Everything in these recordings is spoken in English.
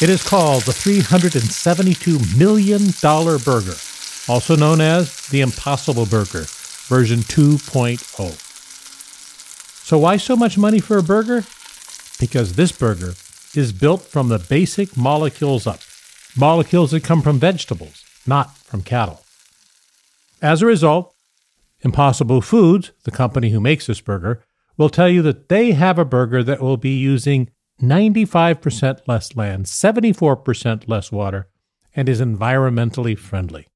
It is called the $372 million burger, also known as the Impossible Burger, version 2.0. So, why so much money for a burger? Because this burger is built from the basic molecules up, molecules that come from vegetables, not from cattle. As a result, Impossible Foods, the company who makes this burger, will tell you that they have a burger that will be using 95% less land, 74% less water, and is environmentally friendly.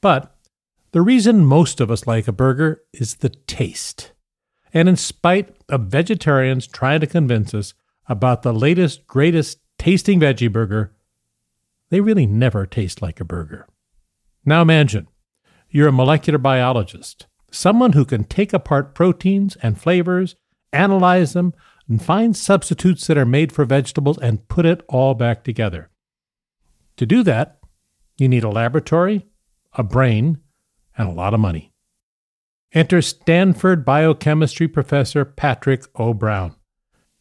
But the reason most of us like a burger is the taste. And in spite of vegetarians trying to convince us about the latest, greatest tasting veggie burger, they really never taste like a burger. Now imagine you're a molecular biologist, someone who can take apart proteins and flavors, analyze them, and find substitutes that are made for vegetables and put it all back together. To do that, you need a laboratory, a brain, and a lot of money. Enter Stanford biochemistry professor Patrick O. Brown.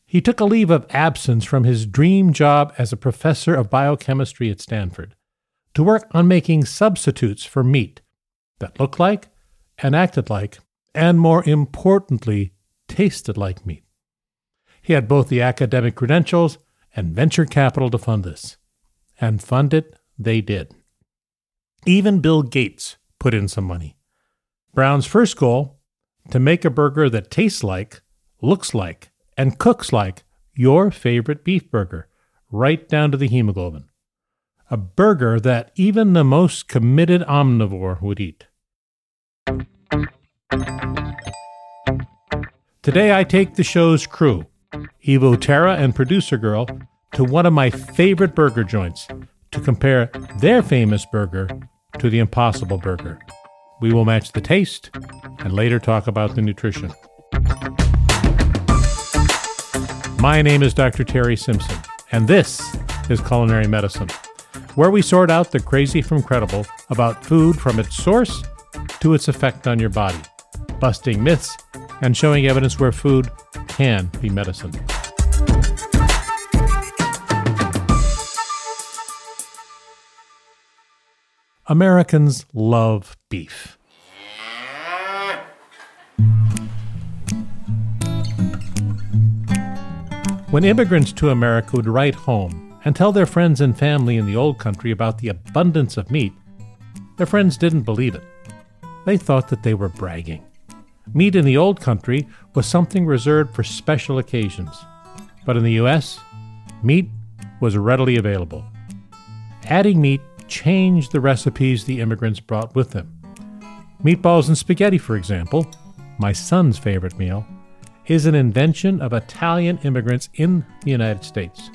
He took a leave of absence from his dream job as a professor of biochemistry at Stanford to work on making substitutes for meat that looked like and acted like, and more importantly, tasted like meat. He had both the academic credentials and venture capital to fund this. And fund it they did. Even Bill Gates put in some money. Brown's first goal to make a burger that tastes like, looks like, and cooks like your favorite beef burger, right down to the hemoglobin. A burger that even the most committed omnivore would eat. Today, I take the show's crew Evo Terra and producer girl, to one of my favorite burger joints to compare their famous burger to the Impossible Burger. We will match the taste and later talk about the nutrition. My name is Dr. Terry Simpson, and this is Culinary Medicine, where we sort out the crazy from credible about food from its source to its effect on your body, busting myths and showing evidence where food can be medicine. Americans love beef. When immigrants to America would write home and tell their friends and family in the old country about the abundance of meat, their friends didn't believe it. They thought that they were bragging. Meat in the old country was something reserved for special occasions. But in the US, meat was readily available. Adding meat changed the recipes the immigrants brought with them. Meatballs and spaghetti, for example, my son's favorite meal, is an invention of Italian immigrants in the United States,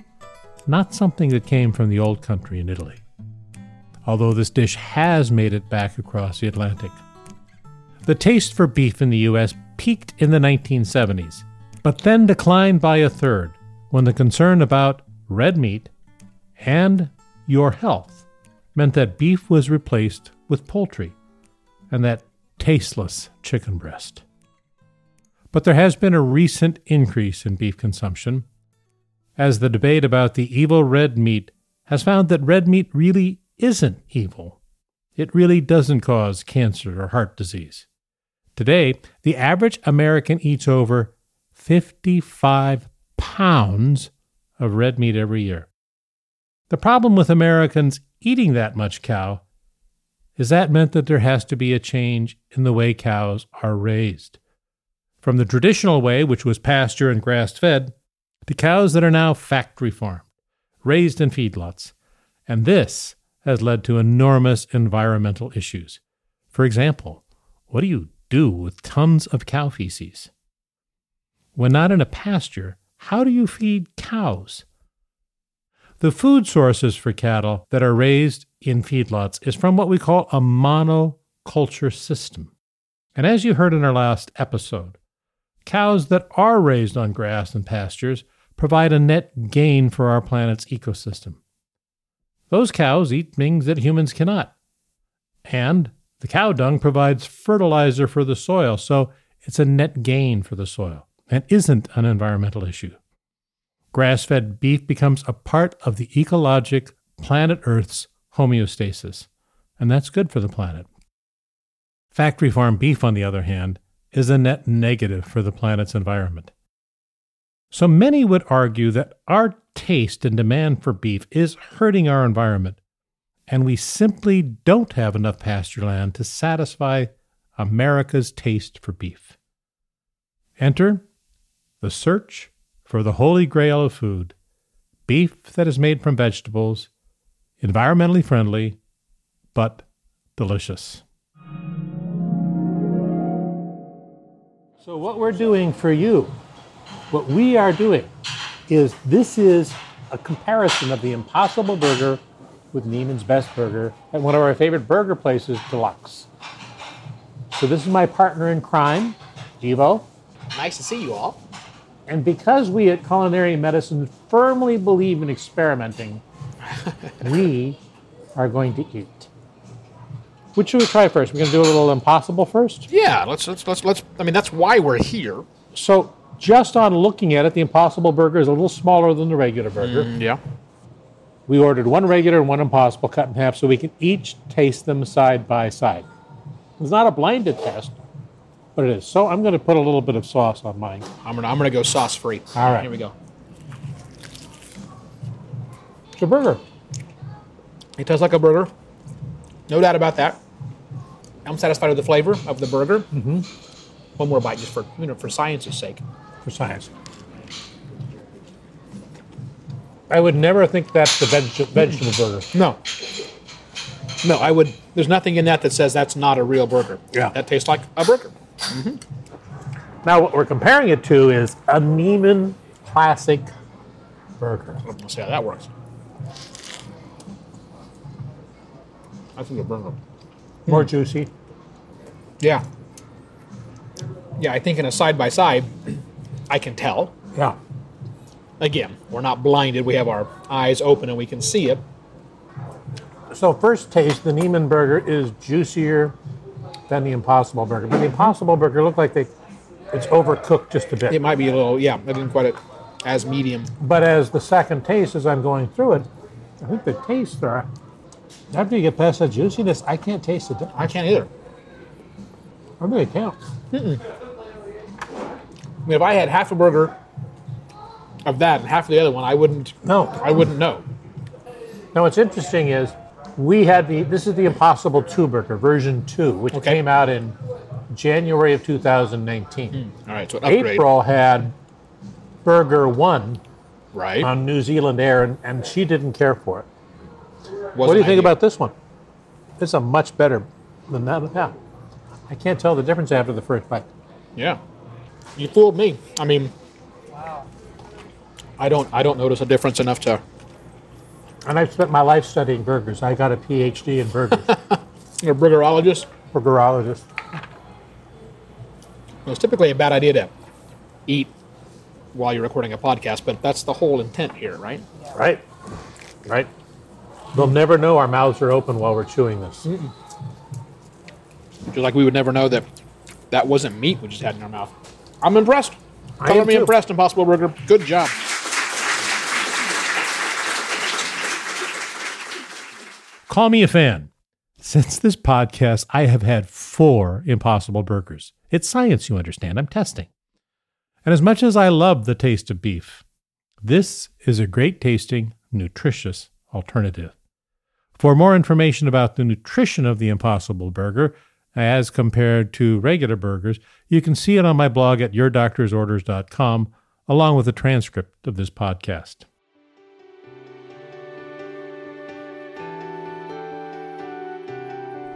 not something that came from the old country in Italy. Although this dish has made it back across the Atlantic. The taste for beef in the U.S. peaked in the 1970s, but then declined by a third when the concern about red meat and your health meant that beef was replaced with poultry and that tasteless chicken breast. But there has been a recent increase in beef consumption, as the debate about the evil red meat has found that red meat really isn't evil. It really doesn't cause cancer or heart disease. Today, the average American eats over 55 pounds of red meat every year. The problem with Americans eating that much cow is that meant that there has to be a change in the way cows are raised. From the traditional way, which was pasture and grass fed, to cows that are now factory farmed, raised in feedlots. And this has led to enormous environmental issues. For example, what do you do with tons of cow feces? When not in a pasture, how do you feed cows? The food sources for cattle that are raised in feedlots is from what we call a monoculture system. And as you heard in our last episode, cows that are raised on grass and pastures provide a net gain for our planet's ecosystem. Those cows eat things that humans cannot. And the cow dung provides fertilizer for the soil, so it's a net gain for the soil and isn't an environmental issue. grass fed beef becomes a part of the ecologic planet Earth's homeostasis, and that's good for the planet. Factory farm beef, on the other hand, is a net negative for the planet's environment. So many would argue that our taste and demand for beef is hurting our environment, and we simply don't have enough pasture land to satisfy America's taste for beef. Enter the search for the holy grail of food beef that is made from vegetables, environmentally friendly, but delicious. So, what we're doing for you, what we are doing, is this is a comparison of the Impossible Burger with Neiman's Best Burger at one of our favorite burger places, Deluxe. So, this is my partner in crime, Devo. Nice to see you all. And because we at Culinary Medicine firmly believe in experimenting, we are going to eat. Which should we try first? We're going to do a little impossible first. Yeah, let's let's let's let's. I mean, that's why we're here. So, just on looking at it, the impossible burger is a little smaller than the regular burger. Mm, yeah. We ordered one regular and one impossible cut in half so we can each taste them side by side. It's not a blinded test, but it is. So I'm going to put a little bit of sauce on mine. I'm gonna I'm gonna go sauce free. All right. Here we go. It's a burger. It tastes like a burger. No doubt about that. I'm satisfied with the flavor of the burger. Mm-hmm. One more bite, just for you know, for science's sake. for science. I would never think that's the veg- vegetable burger. No. No, I would. There's nothing in that that says that's not a real burger. Yeah. That tastes like a burger. Mm-hmm. Now, what we're comparing it to is a Neiman Classic burger. Let's see how that works. I think a burger. More juicy. Yeah. Yeah, I think in a side by side, I can tell. Yeah. Again, we're not blinded. We have our eyes open and we can see it. So, first taste, the Neiman burger is juicier than the Impossible burger. But the Impossible burger looked like they it's overcooked just a bit. It might be a little, yeah, I didn't quite it as medium. But as the second taste, as I'm going through it, I think the taste after you get past that juiciness, I can't taste the difference. I can't either. I really can't. I mean, if I had half a burger of that and half of the other one, I wouldn't. No. I wouldn't know. Now, what's interesting is we had the this is the Impossible Two Burger version two, which Okay. came out in January of 2019. Hmm. All right, so April had Burger One right? on New Zealand Air, and, and she didn't care for it. Wasn't what do you think ideal. about this one? It's a much better than that. Yeah, I can't tell the difference after the first bite. Yeah, you fooled me. I mean, I don't. I don't notice a difference enough to. And I've spent my life studying burgers. I got a PhD in burgers, You're a burgerologist. burgerologist. Well, it's typically a bad idea to eat while you're recording a podcast, but that's the whole intent here, right? Right, right. They'll never know our mouths are open while we're chewing this. Just like we would never know that that wasn't meat we just had in our mouth. I'm impressed. I Color am me too. impressed, Impossible Burger. Good job. Call me a fan. Since this podcast, I have had four impossible burgers. It's science, you understand. I'm testing. And as much as I love the taste of beef, this is a great tasting, nutritious alternative. For more information about the nutrition of the Impossible Burger, as compared to regular burgers, you can see it on my blog at yourdoctorsorders.com, along with a transcript of this podcast.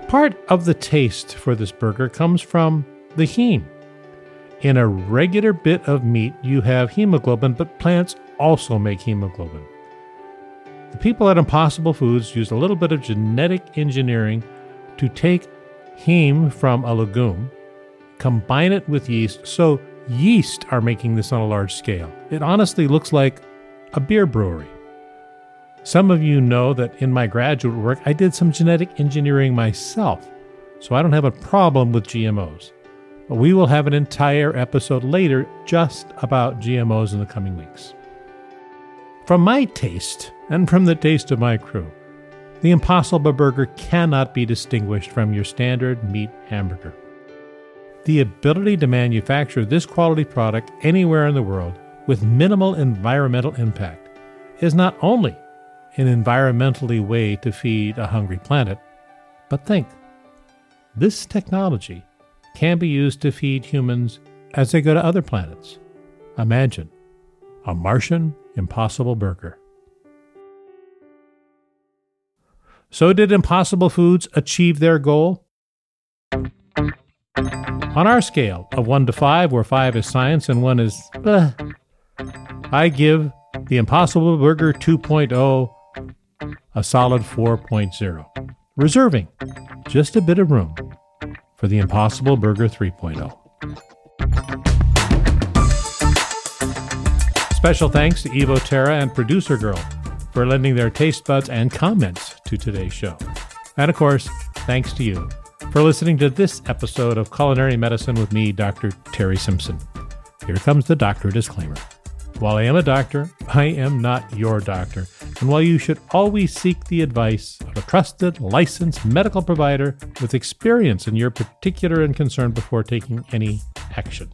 Part of the taste for this burger comes from the heme. In a regular bit of meat, you have hemoglobin, but plants also make hemoglobin. The people at Impossible Foods used a little bit of genetic engineering to take heme from a legume, combine it with yeast, so yeast are making this on a large scale. It honestly looks like a beer brewery. Some of you know that in my graduate work, I did some genetic engineering myself, so I don't have a problem with GMOs. But we will have an entire episode later just about GMOs in the coming weeks. From my taste, and from the taste of my crew, the Impossible Burger cannot be distinguished from your standard meat hamburger. The ability to manufacture this quality product anywhere in the world with minimal environmental impact is not only an environmentally way to feed a hungry planet, but think this technology can be used to feed humans as they go to other planets. Imagine a Martian Impossible Burger. So, did Impossible Foods achieve their goal? On our scale of 1 to 5, where 5 is science and 1 is bleh, I give the Impossible Burger 2.0 a solid 4.0, reserving just a bit of room for the Impossible Burger 3.0. Special thanks to Evo Terra and Producer Girl for lending their taste buds and comments to today's show. And of course, thanks to you for listening to this episode of Culinary Medicine with me, Dr. Terry Simpson. Here comes the doctor disclaimer. While I am a doctor, I am not your doctor. And while you should always seek the advice of a trusted, licensed medical provider with experience in your particular and concern before taking any action.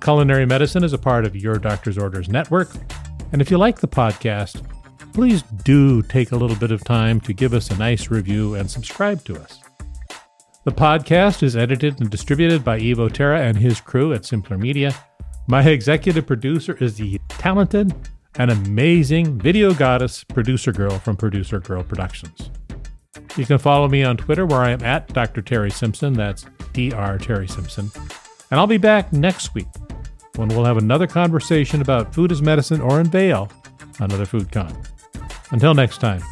Culinary Medicine is a part of Your Doctor's Orders Network. And if you like the podcast, please do take a little bit of time to give us a nice review and subscribe to us. The podcast is edited and distributed by Evo Terra and his crew at Simpler Media. My executive producer is the talented and amazing video goddess producer girl from Producer Girl Productions. You can follow me on Twitter where I am at Dr. Terry Simpson. That's Dr. Terry Simpson. And I'll be back next week when we'll have another conversation about food as medicine or in Vail, another food con. Until next time,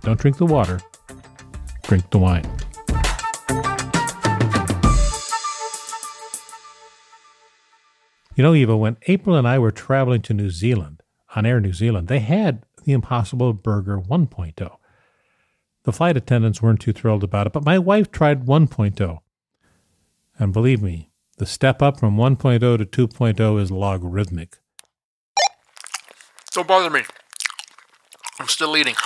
don't drink the water, drink the wine. You know, Evo, when April and I were traveling to New Zealand, on Air New Zealand, they had the Impossible Burger 1.0. The flight attendants weren't too thrilled about it, but my wife tried 1.0. And believe me, the step up from 1.0 to 2.0 is logarithmic. Don't bother me. I'm still eating.